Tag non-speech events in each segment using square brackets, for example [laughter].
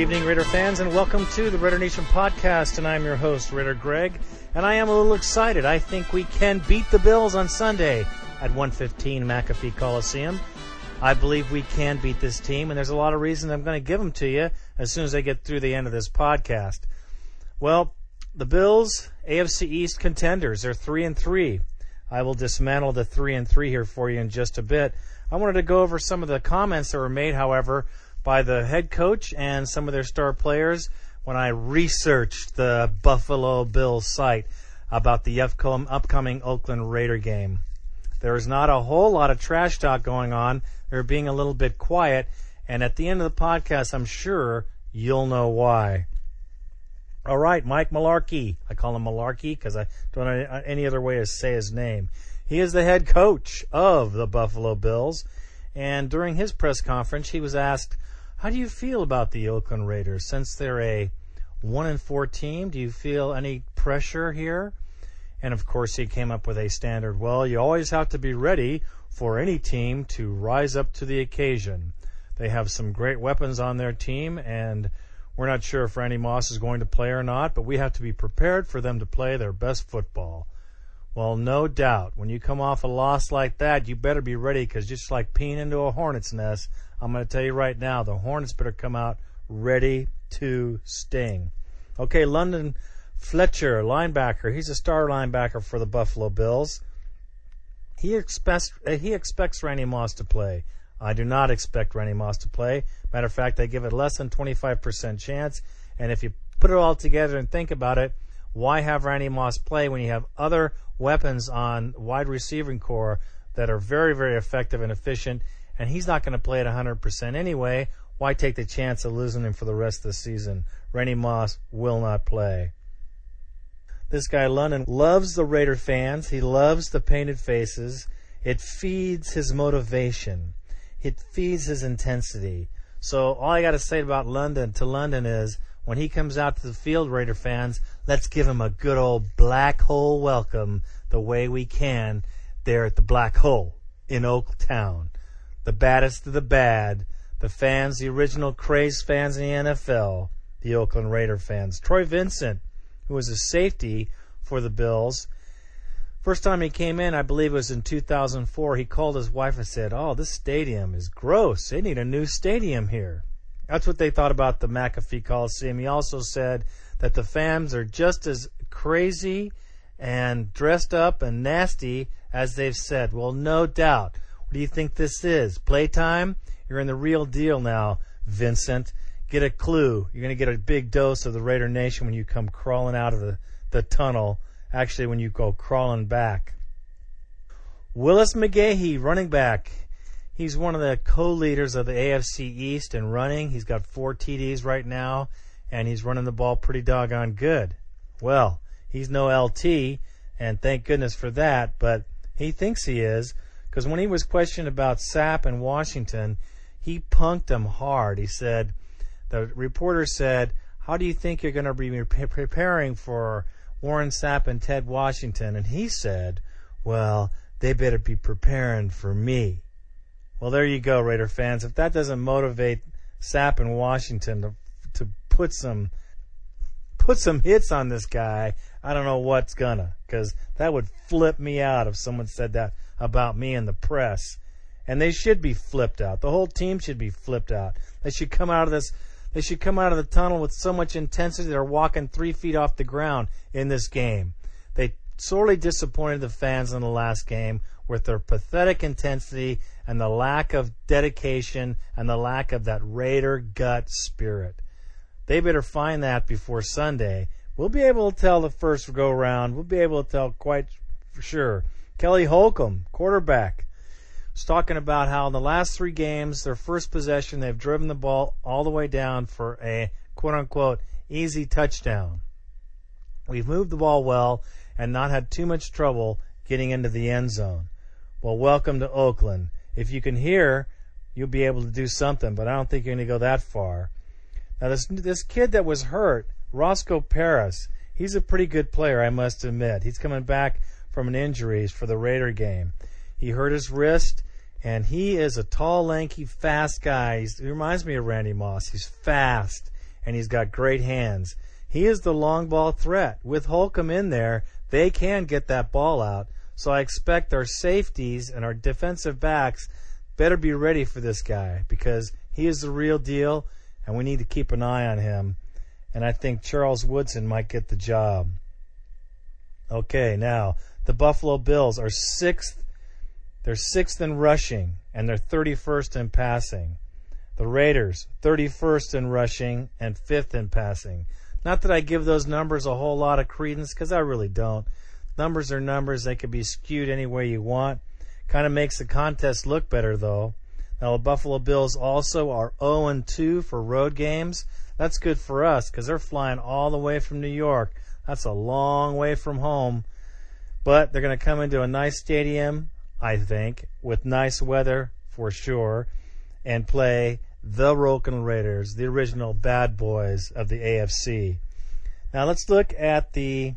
Evening, Raider fans, and welcome to the Raider Nation podcast. And I'm your host, Raider Greg, and I am a little excited. I think we can beat the Bills on Sunday at 115 McAfee Coliseum. I believe we can beat this team, and there's a lot of reasons I'm going to give them to you as soon as I get through the end of this podcast. Well, the Bills, AFC East contenders, they're three and three. I will dismantle the three and three here for you in just a bit. I wanted to go over some of the comments that were made, however, by the head coach and some of their star players when I researched the Buffalo Bills site about the upcoming Oakland Raider game. There is not a whole lot of trash talk going on. They're being a little bit quiet, and at the end of the podcast, I'm sure you'll know why. All right, Mike Mularkey. I call him Mularkey because I don't know any other way to say his name. He is the head coach of the Buffalo Bills, and during his press conference, he was asked how do you feel about the Oakland Raiders since they're a one and four team? Do you feel any pressure here? And of course, he came up with a standard. Well, you always have to be ready for any team to rise up to the occasion. They have some great weapons on their team, and we're not sure if Randy Moss is going to play or not, but we have to be prepared for them to play their best football. Well, no doubt. When you come off a loss like that, you better be ready because just like peeing into a hornet's nest, I'm going to tell you right now, the Hornets better come out ready to sting. Okay, London Fletcher, linebacker. He's a star linebacker for the Buffalo Bills. He expects uh, he expects Randy Moss to play. I do not expect Randy Moss to play. Matter of fact, I give it less than 25% chance. And if you put it all together and think about it, why have Randy Moss play when you have other weapons on wide receiving core that are very, very effective and efficient and he's not going to play at 100% anyway. Why take the chance of losing him for the rest of the season? Randy Moss will not play. This guy London loves the Raider fans. He loves the painted faces. It feeds his motivation. It feeds his intensity. So all I got to say about London to London is when he comes out to the field, Raider fans, let's give him a good old black hole welcome the way we can there at the black hole in Oak Town the baddest of the bad, the fans, the original crazed fans in the NFL, the Oakland Raider fans. Troy Vincent, who was a safety for the Bills, first time he came in, I believe it was in 2004, he called his wife and said, Oh, this stadium is gross. They need a new stadium here. That's what they thought about the McAfee Coliseum. He also said that the fans are just as crazy and dressed up and nasty as they've said. Well, no doubt. What do you think this is? Playtime? You're in the real deal now, Vincent. Get a clue. You're going to get a big dose of the Raider Nation when you come crawling out of the, the tunnel. Actually, when you go crawling back. Willis McGahee, running back. He's one of the co-leaders of the AFC East in running. He's got four TDs right now, and he's running the ball pretty doggone good. Well, he's no LT, and thank goodness for that, but he thinks he is. Because when he was questioned about Sapp and Washington, he punked him hard. He said, the reporter said, How do you think you're going to be preparing for Warren Sapp and Ted Washington? And he said, Well, they better be preparing for me. Well, there you go, Raider fans. If that doesn't motivate Sapp and Washington to to put some put some hits on this guy, I don't know what's gonna, because that would flip me out if someone said that about me in the press. And they should be flipped out. The whole team should be flipped out. They should come out of this. They should come out of the tunnel with so much intensity they're walking three feet off the ground in this game. They sorely disappointed the fans in the last game with their pathetic intensity and the lack of dedication and the lack of that Raider gut spirit. They better find that before Sunday. We'll be able to tell the first go round. We'll be able to tell quite for sure Kelly Holcomb, quarterback, was talking about how in the last three games, their first possession, they've driven the ball all the way down for a quote unquote easy touchdown. We've moved the ball well and not had too much trouble getting into the end zone. Well, welcome to Oakland. If you can hear, you'll be able to do something, but I don't think you're going to go that far. Now, this this kid that was hurt, Roscoe Parrish, he's a pretty good player, I must admit. He's coming back from an injury for the Raider game. He hurt his wrist, And he is a tall, lanky, fast guy. He's, he reminds me of Randy Moss. He's fast and he's got great hands. He is the long ball threat. With Holcomb in there, they can get that ball out. So I expect our safeties and our defensive backs better be ready for this guy because he is the real deal and we need to keep an eye on him. And I think Charles Woodson might get the job. Okay, now the Buffalo Bills are sixth. They're sixth in rushing and they're 31st in passing. The Raiders, 31st in rushing and fifth in passing. Not that I give those numbers a whole lot of credence because I really don't. Numbers are numbers. They can be skewed any way you want. Kind of makes the contest look better though. Now the Buffalo Bills also are 0 2 for road games. That's good for us because they're flying all the way from New York. That's a long way from home. But they're going to come into a nice stadium, I think, with nice weather for sure, and play the Oakland Raiders, the original bad boys of the AFC. Now let's look at the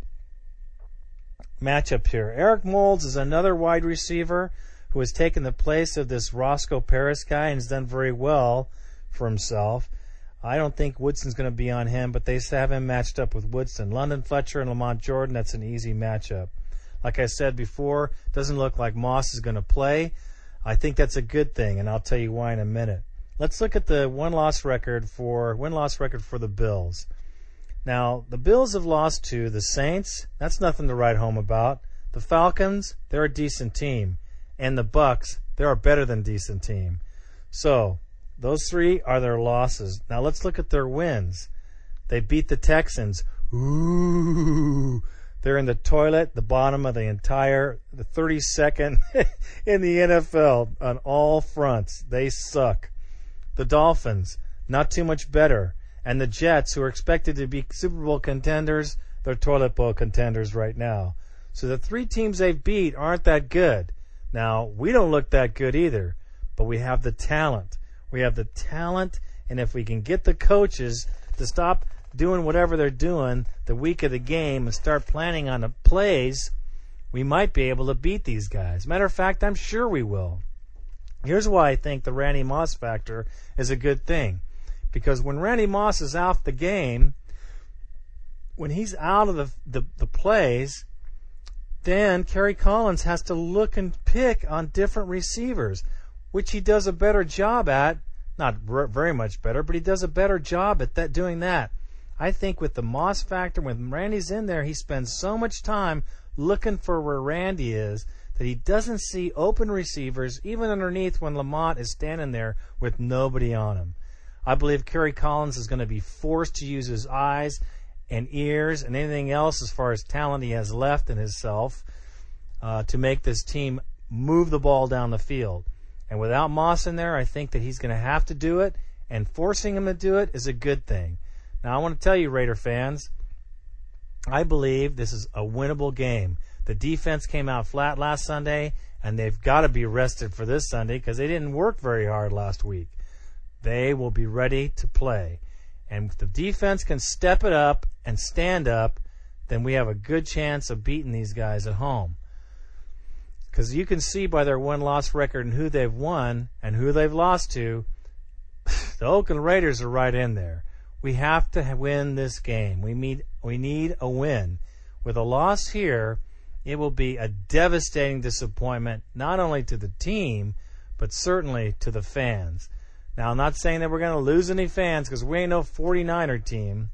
matchup here. Eric Moulds is another wide receiver who has taken the place of this Roscoe Parrish guy and has done very well for himself. I don't think Woodson's going to be on him, but they have him matched up with Woodson. London Fletcher and Lamont Jordan, that's an easy matchup. Like I said before, doesn't look like Moss is going to play. I think that's a good thing, and I'll tell you why in a minute. Let's look at the win loss record for win loss record for the Bills. Now, the Bills have lost to the Saints. That's nothing to write home about. The Falcons, they're a decent team. And the Bucks, they're a better than decent team. So, those three are their losses. Now let's look at their wins. They beat the Texans. Ooh. They're in the toilet, the bottom of the entire, the 32nd [laughs] in the NFL on all fronts. They suck. The Dolphins, not too much better and the Jets, who are expected to be Super Bowl contenders, they're toilet bowl contenders right now. So the three teams they've beat aren't that good. Now, we don't look that good either, but we have the talent. We have the talent, and if we can get the coaches to stop doing whatever they're doing the week of the game and start planning on the plays, we might be able to beat these guys. Matter of fact, I'm sure we will. Here's why I think the Randy Moss factor is a good thing. Because when Randy Moss is out the game, when he's out of the, the, the plays, then Kerry Collins has to look and pick on different receivers, which he does a better job at. Not very much better, but he does a better job at that doing that. I think with the Moss factor, when Randy's in there, he spends so much time looking for where Randy is that he doesn't see open receivers even underneath when Lamont is standing there with nobody on him. I believe Kerry Collins is going to be forced to use his eyes and ears and anything else as far as talent he has left in himself uh, to make this team move the ball down the field. And without Moss in there, I think that he's going to have to do it, and forcing him to do it is a good thing. Now, I want to tell you, Raider fans, I believe this is a winnable game. The defense came out flat last Sunday, and they've got to be rested for this Sunday because they didn't work very hard last week they will be ready to play. And if the defense can step it up and stand up, then we have a good chance of beating these guys at home. Because you can see by their one loss record and who they've won and who they've lost to, [laughs] the Oakland Raiders are right in there. We have to win this game. We need, we need a win. With a loss here, it will be a devastating disappointment, not only to the team, but certainly to the fans. Now, I'm not saying that we're going to lose any fans because we ain't no 49er team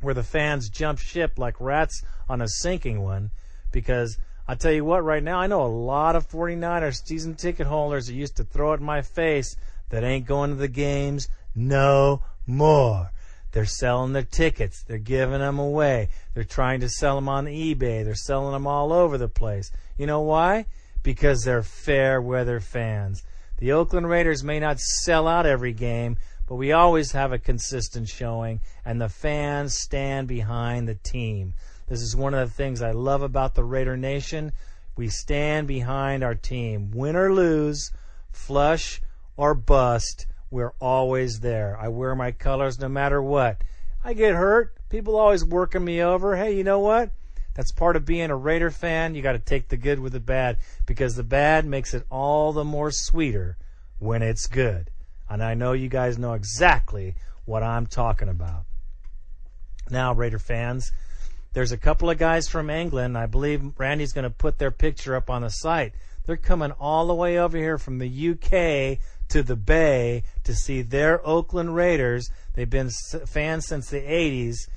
where the fans jump ship like rats on a sinking one. Because I tell you what, right now, I know a lot of 49ers season ticket holders that used to throw it in my face that ain't going to the games no more. They're selling their tickets. They're giving them away. They're trying to sell them on eBay. They're selling them all over the place. You know why? Because they're fair weather fans. The Oakland Raiders may not sell out every game, but we always have a consistent showing, and the fans stand behind the team. This is one of the things I love about the Raider Nation. We stand behind our team. Win or lose, flush or bust, we're always there. I wear my colors no matter what. I get hurt. People always working me over. Hey, you know what? That's part of being a Raider fan. You got to take the good with the bad because the bad makes it all the more sweeter when it's good. And I know you guys know exactly what I'm talking about. Now, Raider fans, there's a couple of guys from England. I believe Randy's going to put their picture up on the site. They're coming all the way over here from the UK to the Bay to see their Oakland Raiders. They've been fans since the 80s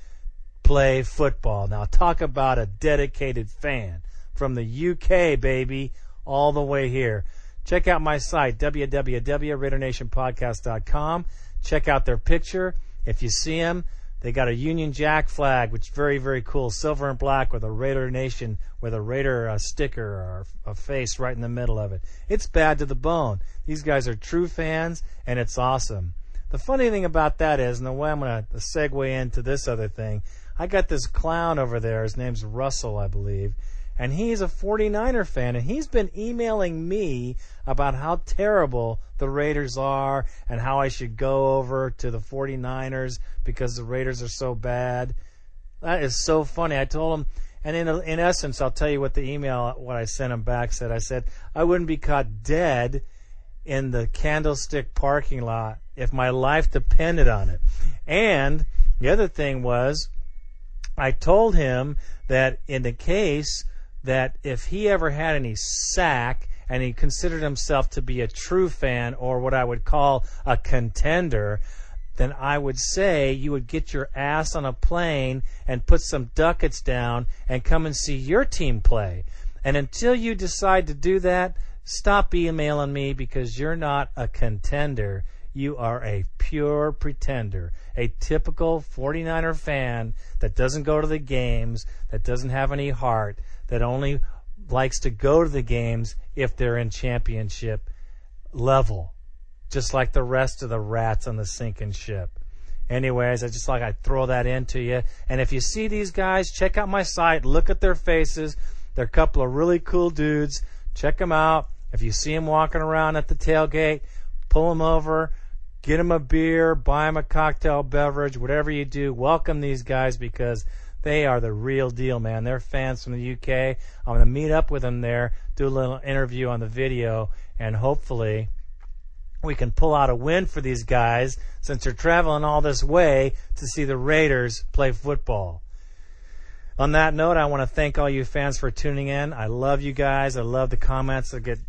play football. Now, talk about a dedicated fan from the UK, baby, all the way here. Check out my site, www.raidernationpodcast.com. Check out their picture. If you see them, they got a Union Jack flag, which is very, very cool, silver and black with a Raider Nation, with a Raider uh, sticker or a face right in the middle of it. It's bad to the bone. These guys are true fans, and it's awesome. The funny thing about that is, and the way I'm going to segue into this other thing, I got this clown over there. His name's Russell, I believe. And he's a 49er fan, and he's been emailing me about how terrible the Raiders are and how I should go over to the 49ers because the Raiders are so bad. That is so funny. I told him, and in, in essence, I'll tell you what the email, what I sent him back said. I said, I wouldn't be caught dead in the candlestick parking lot if my life depended on it. And the other thing was, I told him that in the case that if he ever had any sack and he considered himself to be a true fan or what I would call a contender, then I would say you would get your ass on a plane and put some ducats down and come and see your team play. And until you decide to do that, stop emailing me because you're not a contender. You are a pure pretender, a typical 49er fan that doesn't go to the games, that doesn't have any heart, that only likes to go to the games if they're in championship level, just like the rest of the rats on the sinking ship. Anyways, I just like I throw that into you. And if you see these guys, check out my site, look at their faces. They're a couple of really cool dudes. Check them out. If you see them walking around at the tailgate, pull them over, get them a beer, buy them a cocktail beverage, whatever you do. Welcome these guys because they are the real deal, man. They're fans from the UK. I'm going to meet up with them there, do a little interview on the video, and hopefully we can pull out a win for these guys since they're traveling all this way to see the Raiders play football. On that note, I want to thank all you fans for tuning in. I love you guys. I love the comments that get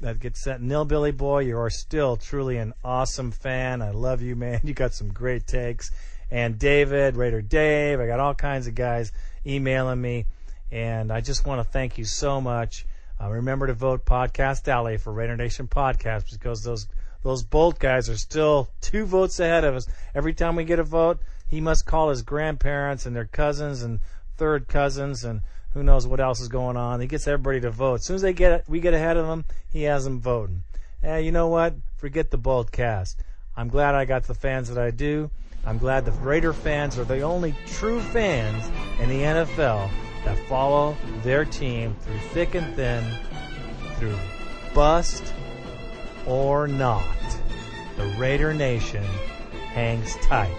that get sent. Nil Billy boy, you are still truly an awesome fan. I love you, man. [laughs] You got some great takes and David, Raider Dave. I got all kinds of guys emailing me, and I just want to thank you so much. Uh, remember to vote Podcast Alley for Raider Nation Podcast because those those Bolt guys are still two votes ahead of us. Every time we get a vote, he must call his grandparents and their cousins and third cousins and who knows what else is going on. He gets everybody to vote. As soon as they get we get ahead of them, he has them voting. And you know what? Forget the Bolt cast. I'm glad I got the fans that I do. I'm glad the Raider fans are the only true fans in the NFL that follow their team through thick and thin, through bust or not. The Raider Nation hangs tight,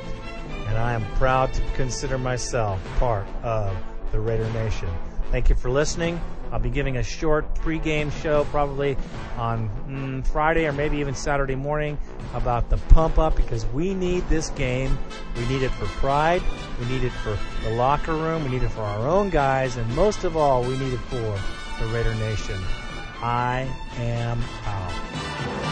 and I am proud to consider myself part of the Raider Nation. Thank you for listening. I'll be giving a short pregame show probably on mm, Friday or maybe even Saturday morning about the pump up because we need this game. We need it for pride. We need it for the locker room. We need it for our own guys. And most of all, we need it for the Raider Nation. I am out.